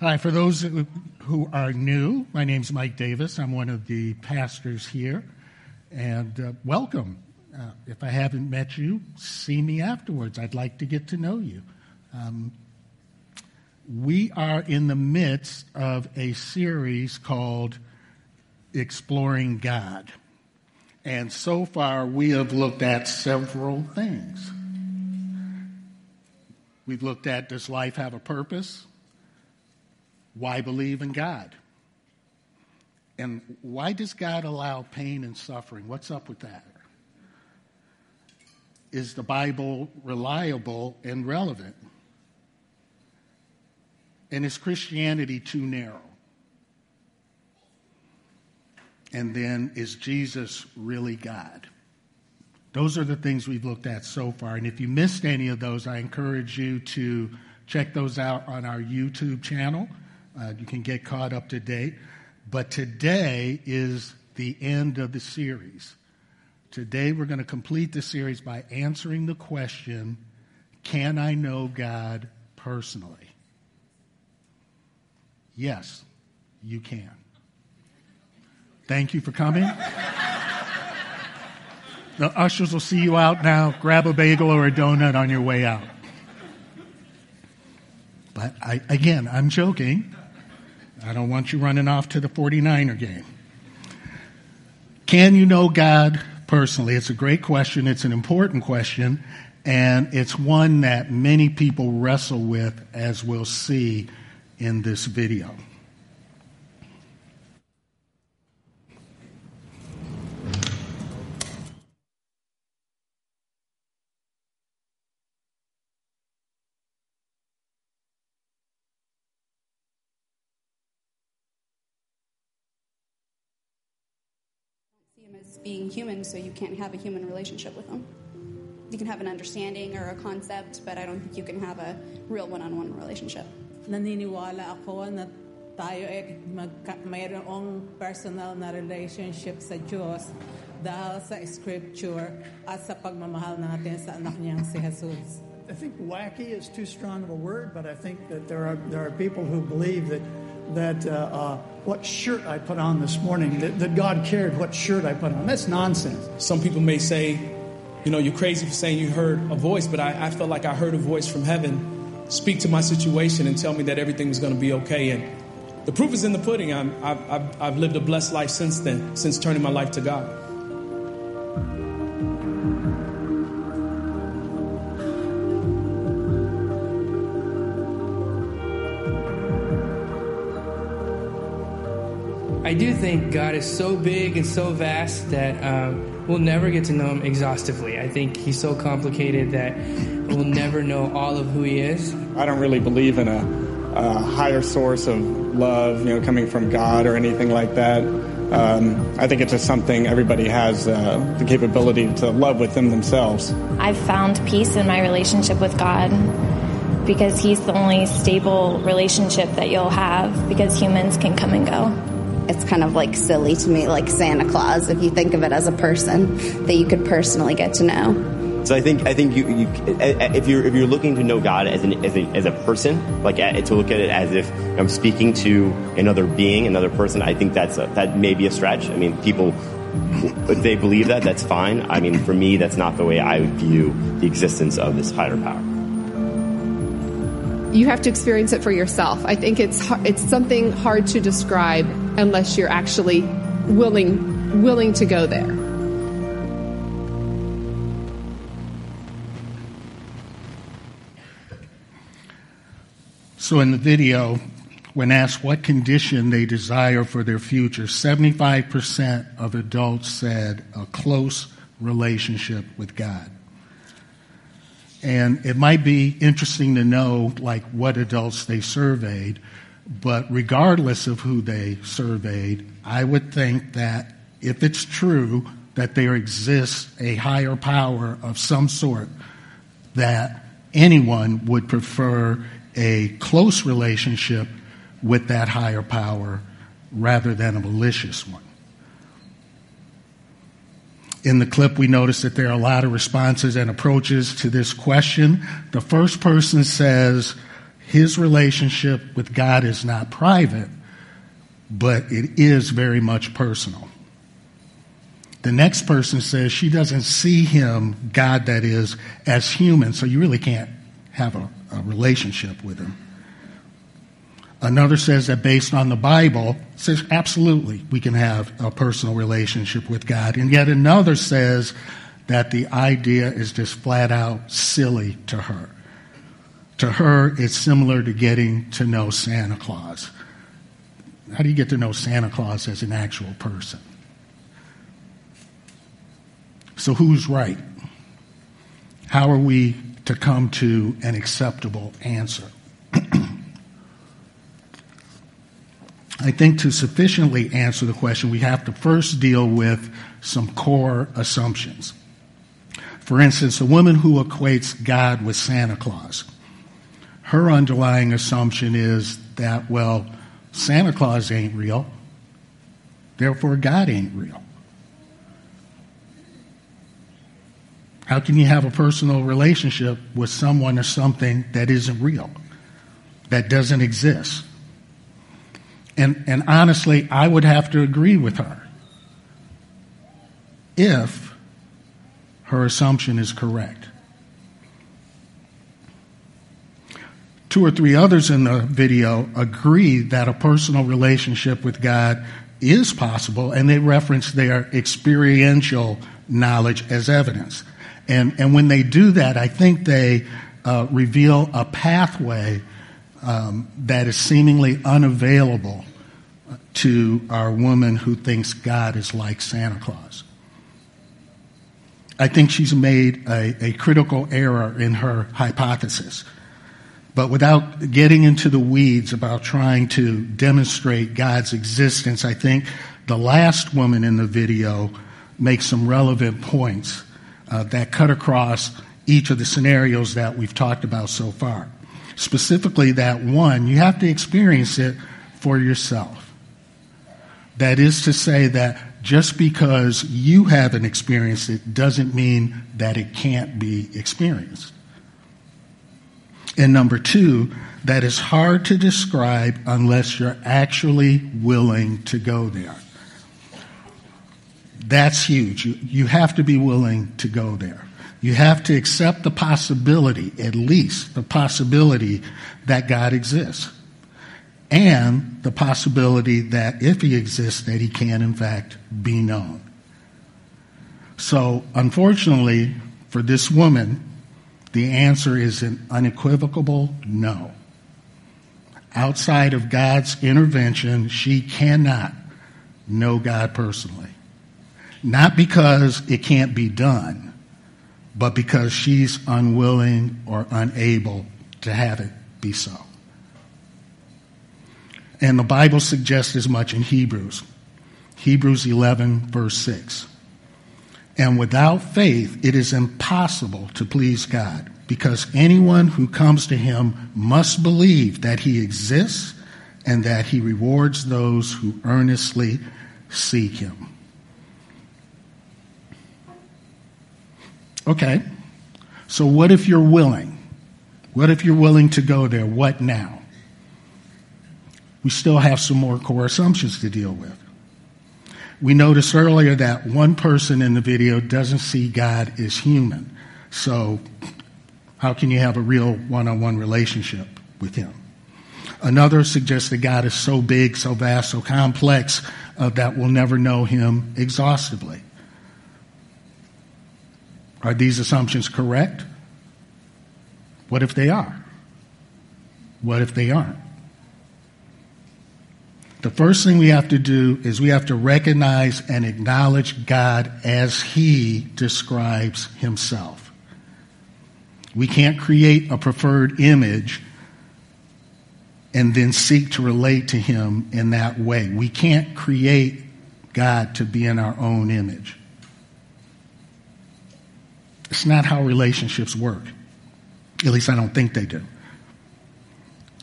Hi, for those who are new, my name is Mike Davis. I'm one of the pastors here, and uh, welcome. Uh, if I haven't met you, see me afterwards. I'd like to get to know you. Um, we are in the midst of a series called Exploring God. And so far, we have looked at several things. We've looked at does life have a purpose? Why believe in God? And why does God allow pain and suffering? What's up with that? Is the Bible reliable and relevant? And is Christianity too narrow? And then, is Jesus really God? Those are the things we've looked at so far. And if you missed any of those, I encourage you to check those out on our YouTube channel. Uh, you can get caught up to date. But today is the end of the series. Today, we're going to complete the series by answering the question Can I know God personally? Yes, you can. Thank you for coming. The ushers will see you out now. Grab a bagel or a donut on your way out. But I, again, I'm joking. I don't want you running off to the 49er game. Can you know God personally? It's a great question. It's an important question. And it's one that many people wrestle with, as we'll see in this video. Being human, so you can't have a human relationship with them. You can have an understanding or a concept, but I don't think you can have a real one-on-one relationship. Naniniwala ako na tayo ay magka- mayroong personal na relationship sa Diyos dahil sa scripture at sa pagmamahal natin sa anak niyang si Jesus. I think wacky is too strong of a word, but I think that there are there are people who believe that that uh, uh, what shirt I put on this morning, that, that God cared what shirt I put on. That's nonsense. Some people may say, you know, you're crazy for saying you heard a voice, but I, I felt like I heard a voice from heaven speak to my situation and tell me that everything was going to be okay. And the proof is in the pudding. I've, I've lived a blessed life since then, since turning my life to God. I do think God is so big and so vast that um, we'll never get to know Him exhaustively. I think He's so complicated that we'll never know all of who He is. I don't really believe in a, a higher source of love, you know, coming from God or anything like that. Um, I think it's just something everybody has uh, the capability to love within themselves. I've found peace in my relationship with God because He's the only stable relationship that you'll have because humans can come and go. It's kind of like silly to me, like Santa Claus, if you think of it as a person that you could personally get to know. So I think I think you, you if you're if you're looking to know God as an as a, as a person, like to look at it as if I'm speaking to another being, another person, I think that's a, that may be a stretch. I mean, people if they believe that, that's fine. I mean, for me, that's not the way I view the existence of this higher power. You have to experience it for yourself. I think it's it's something hard to describe unless you're actually willing willing to go there. So, in the video, when asked what condition they desire for their future, 75% of adults said a close relationship with God. And it might be interesting to know, like, what adults they surveyed, but regardless of who they surveyed, I would think that if it's true that there exists a higher power of some sort, that anyone would prefer a close relationship with that higher power rather than a malicious one. In the clip, we notice that there are a lot of responses and approaches to this question. The first person says his relationship with God is not private, but it is very much personal. The next person says she doesn't see him, God that is, as human, so you really can't have a, a relationship with him. Another says that based on the Bible, says absolutely we can have a personal relationship with God. And yet another says that the idea is just flat out silly to her. To her, it's similar to getting to know Santa Claus. How do you get to know Santa Claus as an actual person? So, who's right? How are we to come to an acceptable answer? I think to sufficiently answer the question, we have to first deal with some core assumptions. For instance, a woman who equates God with Santa Claus, her underlying assumption is that, well, Santa Claus ain't real, therefore God ain't real. How can you have a personal relationship with someone or something that isn't real, that doesn't exist? And, and honestly, I would have to agree with her if her assumption is correct. Two or three others in the video agree that a personal relationship with God is possible, and they reference their experiential knowledge as evidence. And, and when they do that, I think they uh, reveal a pathway um, that is seemingly unavailable to our woman who thinks God is like Santa Claus. I think she's made a, a critical error in her hypothesis. But without getting into the weeds about trying to demonstrate God's existence, I think the last woman in the video makes some relevant points uh, that cut across each of the scenarios that we've talked about so far. Specifically, that one, you have to experience it for yourself. That is to say, that just because you haven't experienced it doesn't mean that it can't be experienced. And number two, that is hard to describe unless you're actually willing to go there. That's huge. You, you have to be willing to go there. You have to accept the possibility, at least the possibility, that God exists. And the possibility that if he exists, that he can in fact be known. So, unfortunately, for this woman, the answer is an unequivocal no. Outside of God's intervention, she cannot know God personally. Not because it can't be done, but because she's unwilling or unable to have it be so. And the Bible suggests as much in Hebrews. Hebrews 11, verse 6. And without faith, it is impossible to please God, because anyone who comes to him must believe that he exists and that he rewards those who earnestly seek him. Okay. So what if you're willing? What if you're willing to go there? What now? We still have some more core assumptions to deal with. We noticed earlier that one person in the video doesn't see God as human. So how can you have a real one-on-one relationship with him? Another suggests that God is so big, so vast, so complex uh, that we'll never know him exhaustively. Are these assumptions correct? What if they are? What if they aren't? The first thing we have to do is we have to recognize and acknowledge God as He describes Himself. We can't create a preferred image and then seek to relate to Him in that way. We can't create God to be in our own image. It's not how relationships work. At least I don't think they do.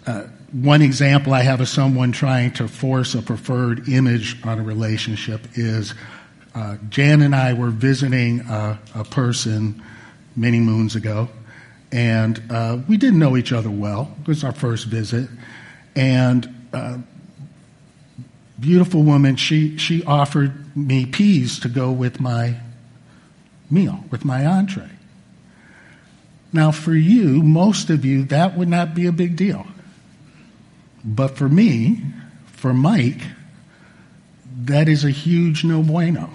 Uh, one example I have of someone trying to force a preferred image on a relationship is uh, Jan and I were visiting a, a person many moons ago, And uh, we didn't know each other well. It was our first visit. And uh, beautiful woman, she, she offered me peas to go with my meal, with my entree. Now, for you, most of you, that would not be a big deal. But for me, for Mike, that is a huge no bueno.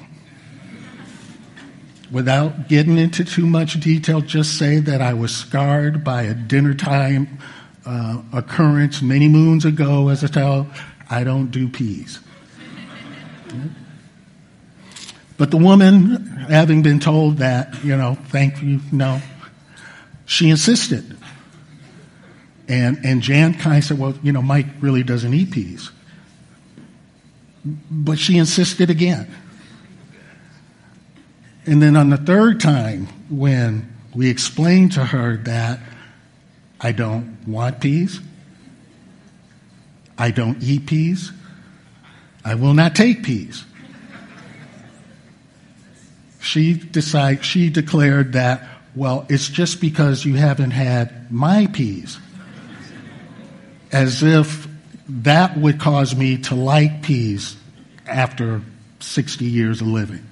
Without getting into too much detail, just say that I was scarred by a dinner time uh, occurrence many moons ago as a child. I don't do peas. But the woman, having been told that, you know, thank you, no, she insisted. And, and Jan kind of said, well, you know, Mike really doesn't eat peas. But she insisted again. And then on the third time, when we explained to her that I don't want peas, I don't eat peas, I will not take peas. She decide, she declared that, well, it's just because you haven't had my peas. As if that would cause me to like peas after 60 years of living.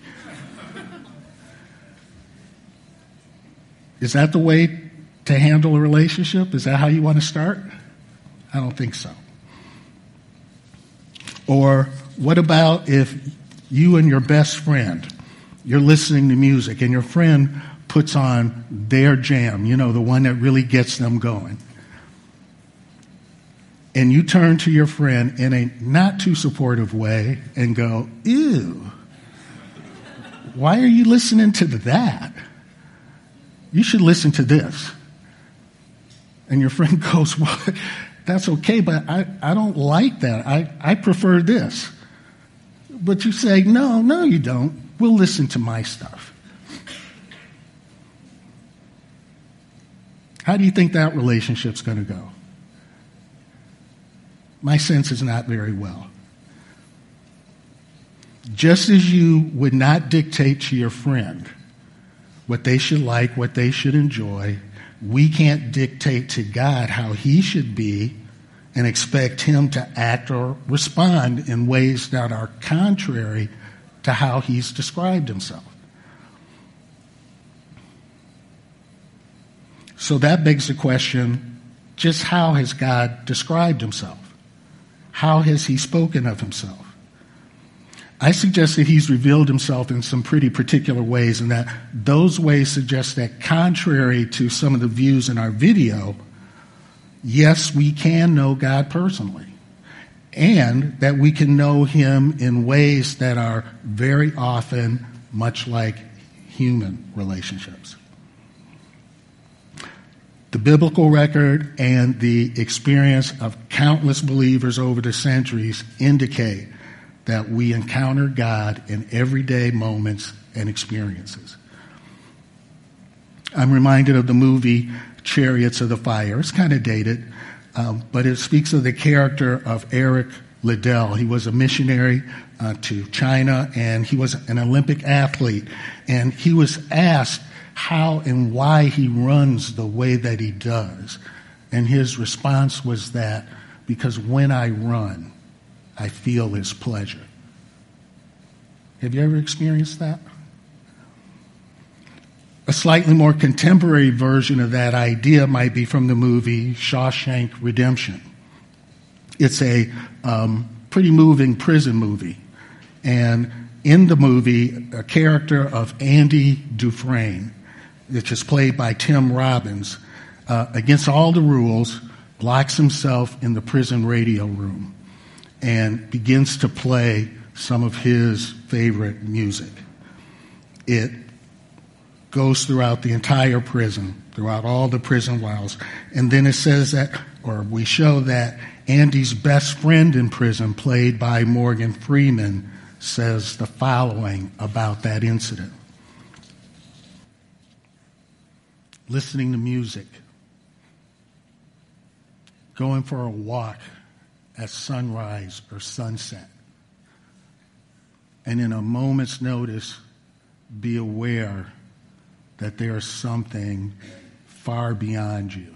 Is that the way to handle a relationship? Is that how you want to start? I don't think so. Or what about if you and your best friend, you're listening to music and your friend puts on their jam, you know, the one that really gets them going. And you turn to your friend in a not too supportive way and go, ew, why are you listening to that? You should listen to this. And your friend goes, Well, that's okay, but I, I don't like that. I, I prefer this. But you say, No, no, you don't. We'll listen to my stuff. How do you think that relationship's going to go? My sense is not very well. Just as you would not dictate to your friend what they should like, what they should enjoy. We can't dictate to God how He should be and expect Him to act or respond in ways that are contrary to how He's described Himself. So that begs the question just how has God described Himself? How has He spoken of Himself? I suggest that he's revealed himself in some pretty particular ways, and that those ways suggest that, contrary to some of the views in our video, yes, we can know God personally, and that we can know him in ways that are very often much like human relationships. The biblical record and the experience of countless believers over the centuries indicate that we encounter God in everyday moments and experiences. I'm reminded of the movie Chariots of the Fire. It's kind of dated, um, but it speaks of the character of Eric Liddell. He was a missionary uh, to China and he was an Olympic athlete. And he was asked how and why he runs the way that he does. And his response was that because when I run, I feel his pleasure. Have you ever experienced that? A slightly more contemporary version of that idea might be from the movie Shawshank Redemption. It's a um, pretty moving prison movie. And in the movie, a character of Andy Dufresne, which is played by Tim Robbins, uh, against all the rules, locks himself in the prison radio room and begins to play some of his favorite music. It goes throughout the entire prison, throughout all the prison walls. And then it says that, or we show that Andy's best friend in prison, played by Morgan Freeman, says the following about that incident. Listening to music, going for a walk at sunrise or sunset. And in a moment's notice, be aware that there is something far beyond you.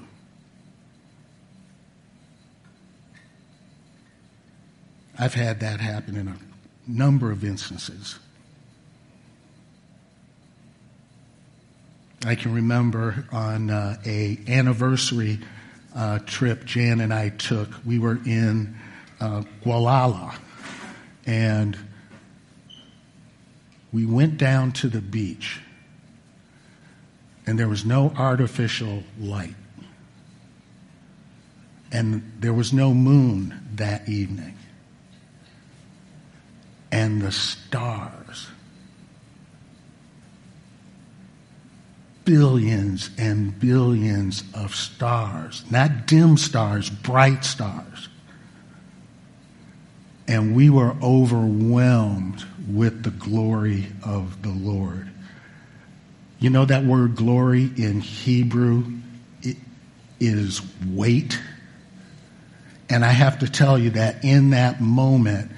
I've had that happen in a number of instances. I can remember on uh, a anniversary uh, trip Jan and I took. We were in uh, Gualala, and we went down to the beach, and there was no artificial light, and there was no moon that evening, and the stars billions and billions of stars, not dim stars, bright stars. And we were overwhelmed with the glory of the Lord. You know that word glory in Hebrew it is weight. And I have to tell you that in that moment,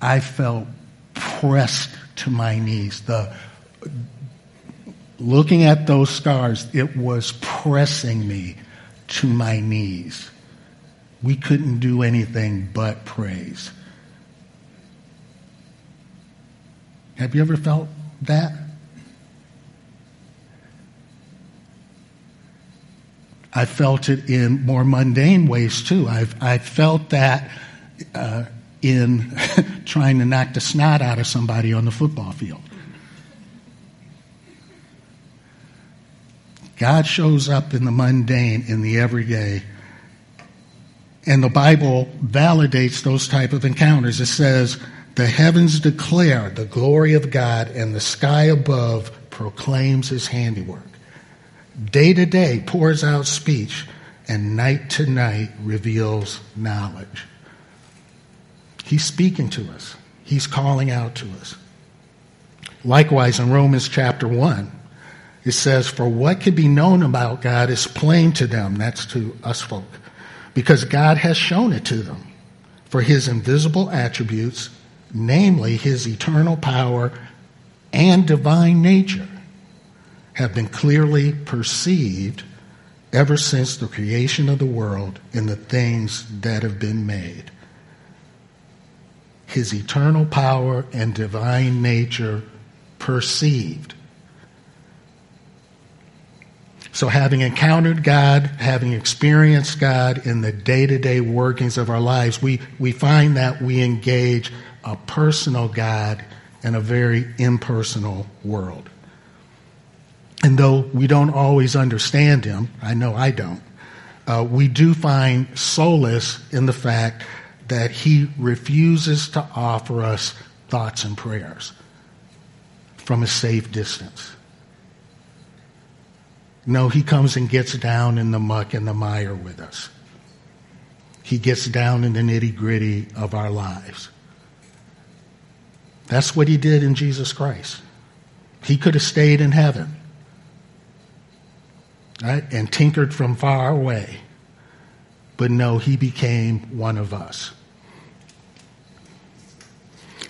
I felt pressed to my knees. The looking at those stars, it was pressing me to my knees. We couldn't do anything but praise. Have you ever felt that? I felt it in more mundane ways too. I've, I felt that uh, in trying to knock the snot out of somebody on the football field. God shows up in the mundane, in the everyday. And the Bible validates those type of encounters. It says, the heavens declare the glory of God and the sky above proclaims his handiwork. Day to day pours out speech and night to night reveals knowledge. He's speaking to us. He's calling out to us. Likewise, in Romans chapter 1, it says, For what can be known about God is plain to them, that's to us folk, because God has shown it to them. For his invisible attributes, namely his eternal power and divine nature, have been clearly perceived ever since the creation of the world in the things that have been made. His eternal power and divine nature perceived. So, having encountered God, having experienced God in the day to day workings of our lives, we, we find that we engage a personal God in a very impersonal world. And though we don't always understand Him, I know I don't, uh, we do find solace in the fact that He refuses to offer us thoughts and prayers from a safe distance. No, he comes and gets down in the muck and the mire with us. He gets down in the nitty gritty of our lives. That's what he did in Jesus Christ. He could have stayed in heaven right, and tinkered from far away. But no, he became one of us.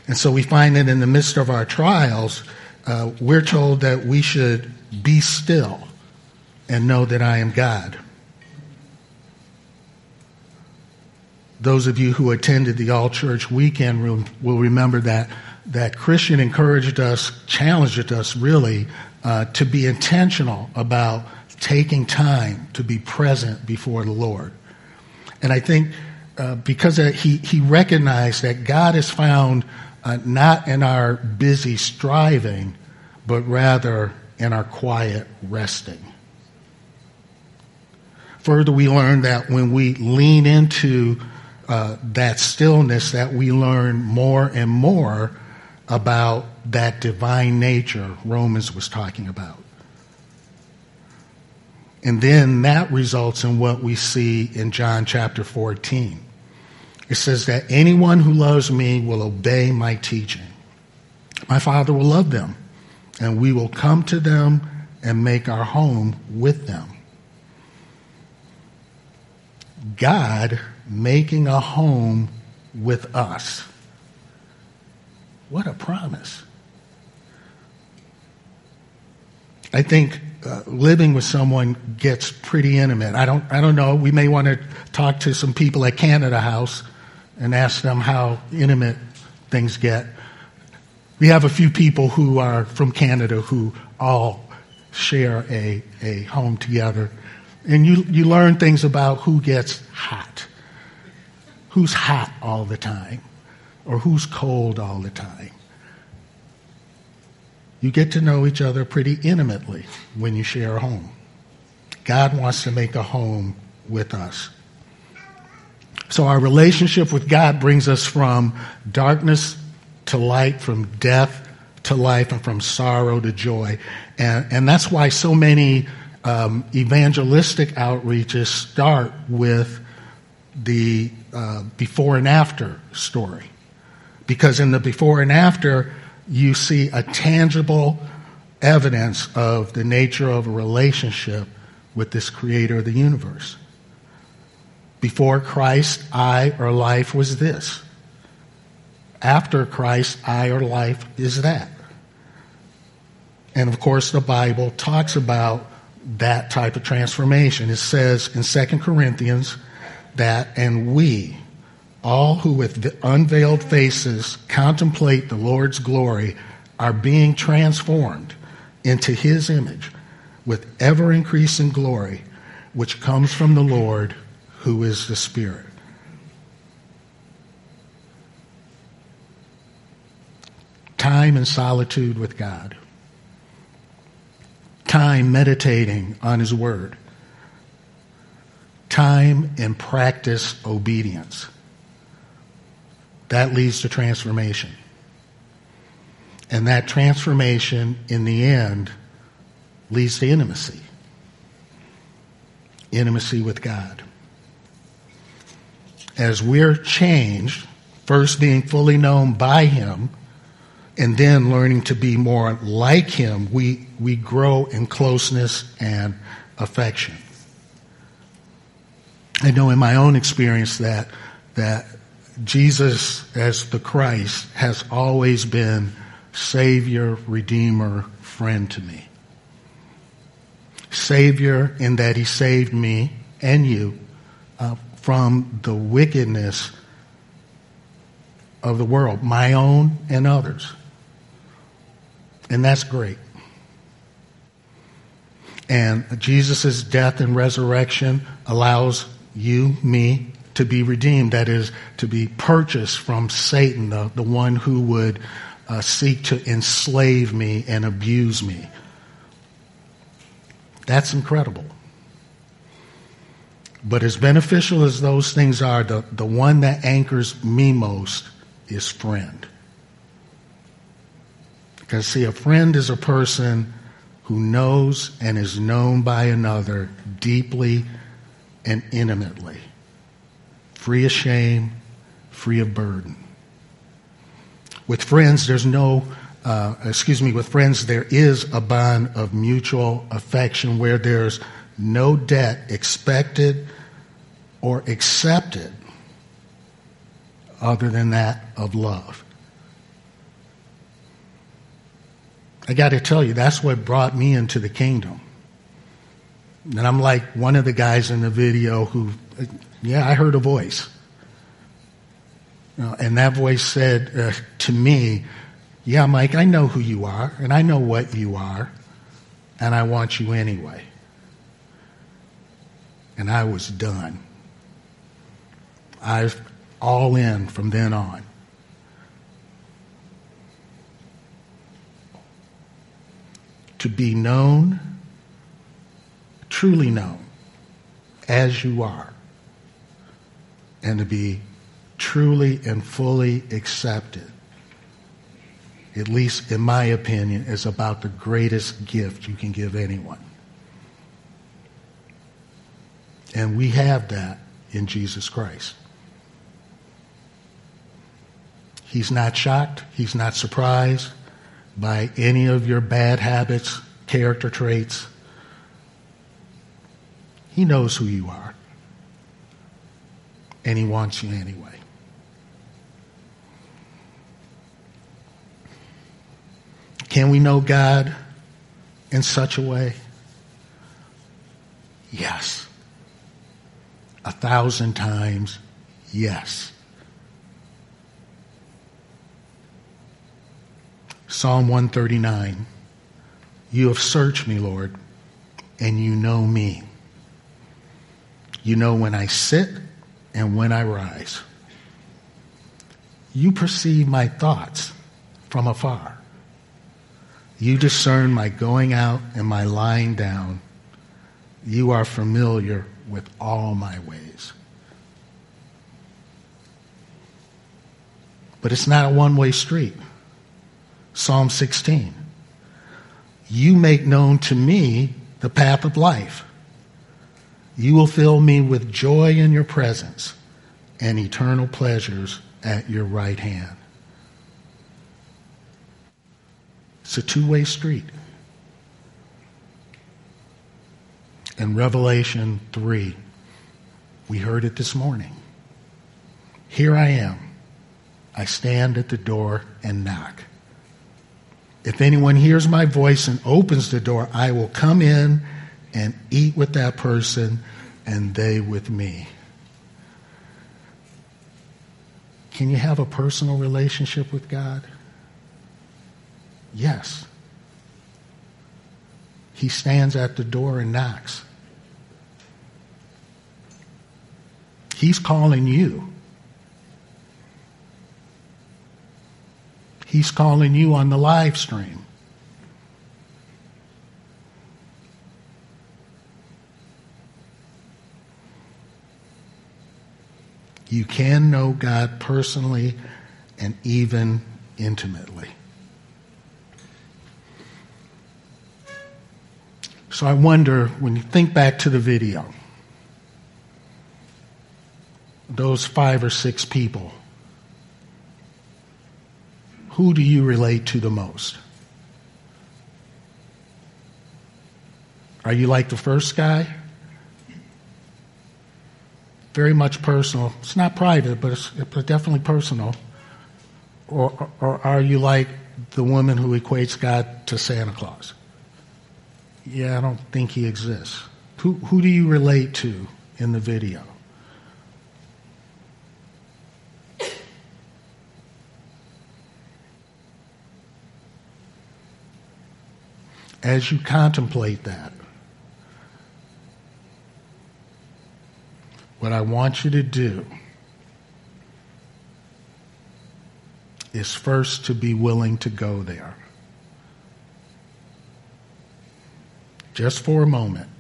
And so we find that in the midst of our trials, uh, we're told that we should be still and know that I am God. Those of you who attended the all church weekend room will remember that that Christian encouraged us, challenged us really uh, to be intentional about taking time to be present before the Lord. And I think uh, because he, he recognized that God is found uh, not in our busy striving, but rather in our quiet resting. Further, we learn that when we lean into uh, that stillness, that we learn more and more about that divine nature Romans was talking about. And then that results in what we see in John chapter 14. It says that anyone who loves me will obey my teaching. My Father will love them, and we will come to them and make our home with them. God making a home with us. What a promise. I think uh, living with someone gets pretty intimate. I don't, I don't know. We may want to talk to some people at Canada House and ask them how intimate things get. We have a few people who are from Canada who all share a, a home together. And you, you learn things about who gets hot, who's hot all the time, or who's cold all the time. You get to know each other pretty intimately when you share a home. God wants to make a home with us. So our relationship with God brings us from darkness to light, from death to life, and from sorrow to joy. And, and that's why so many um, evangelistic outreaches start with the uh, before and after story. Because in the before and after, you see a tangible evidence of the nature of a relationship with this creator of the universe. Before Christ, I or life was this. After Christ, I or life is that. And of course, the Bible talks about that type of transformation. It says in 2 Corinthians that, and we, all who with unveiled faces contemplate the Lord's glory are being transformed into his image with ever increasing glory, which comes from the Lord who is the Spirit. Time and solitude with God. Time meditating on His Word. Time in practice obedience that leads to transformation. And that transformation, in the end, leads to intimacy. Intimacy with God. As we're changed, first being fully known by Him, and then learning to be more like Him, we, we grow in closeness and affection. I know in my own experience that, that Jesus, as the Christ, has always been Savior, Redeemer, friend to me. Savior, in that He saved me and you uh, from the wickedness of the world, my own and others. And that's great. And Jesus' death and resurrection allows you, me, to be redeemed, that is, to be purchased from Satan, the, the one who would uh, seek to enslave me and abuse me. That's incredible. But as beneficial as those things are, the, the one that anchors me most is friend. Because, see, a friend is a person who knows and is known by another deeply and intimately free of shame, free of burden. With friends, there's no, uh, excuse me, with friends, there is a bond of mutual affection where there's no debt expected or accepted other than that of love. I got to tell you, that's what brought me into the kingdom. And I'm like one of the guys in the video who yeah, I heard a voice. and that voice said uh, to me, Yeah, Mike, I know who you are, and I know what you are, and I want you anyway. And I was done. I was all in from then on. To be known, truly known, as you are and to be truly and fully accepted, at least in my opinion, is about the greatest gift you can give anyone. And we have that in Jesus Christ. He's not shocked, he's not surprised by any of your bad habits, character traits. He knows who you are and He wants you anyway. Can we know God in such a way? Yes. A thousand times, yes. Psalm 139 You have searched me, Lord, and you know me. You know when I sit and when I rise. You perceive my thoughts from afar. You discern my going out and my lying down. You are familiar with all my ways. But it's not a one way street. Psalm 16. You make known to me the path of life. You will fill me with joy in your presence and eternal pleasures at your right hand. It's a two way street. In Revelation 3, we heard it this morning. Here I am. I stand at the door and knock. If anyone hears my voice and opens the door, I will come in and eat with that person and they with me. Can you have a personal relationship with God? Yes. He stands at the door and knocks. He's calling you. He's calling you on the live stream. You can know God personally and even intimately. So I wonder when you think back to the video, those five or six people, who do you relate to the most? Are you like the first guy? very much personal. It's not private, but it's, definitely personal. Or, or are you like the woman who equates God to Santa Claus? Yeah, I don't think he exists. Who, who do you relate to in the video? As you contemplate that, What I want you to do is first to be willing to go there. Just for a moment.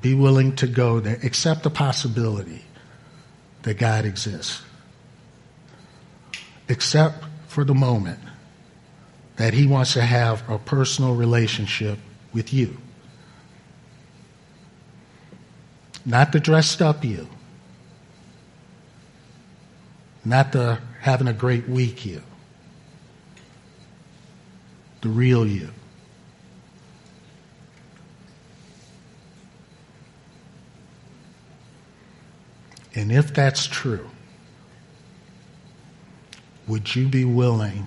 Be willing to go there. Accept the possibility that God exists. Accept for the moment that He wants to have a personal relationship with you. Not the dressed up you. Not the having a great week you. The real you. And if that's true, would you be willing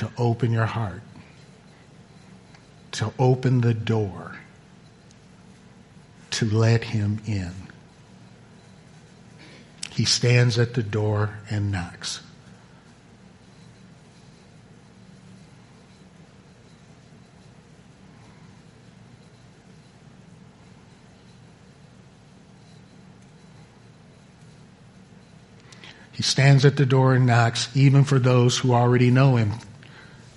to open your heart, to open the door? to let him in. He stands at the door and knocks. He stands at the door and knocks, even for those who already know him,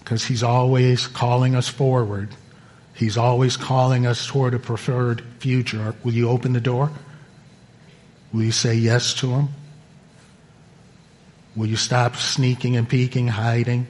because he's always calling us forward He's always calling us toward a preferred future. Will you open the door? Will you say yes to him? Will you stop sneaking and peeking, hiding?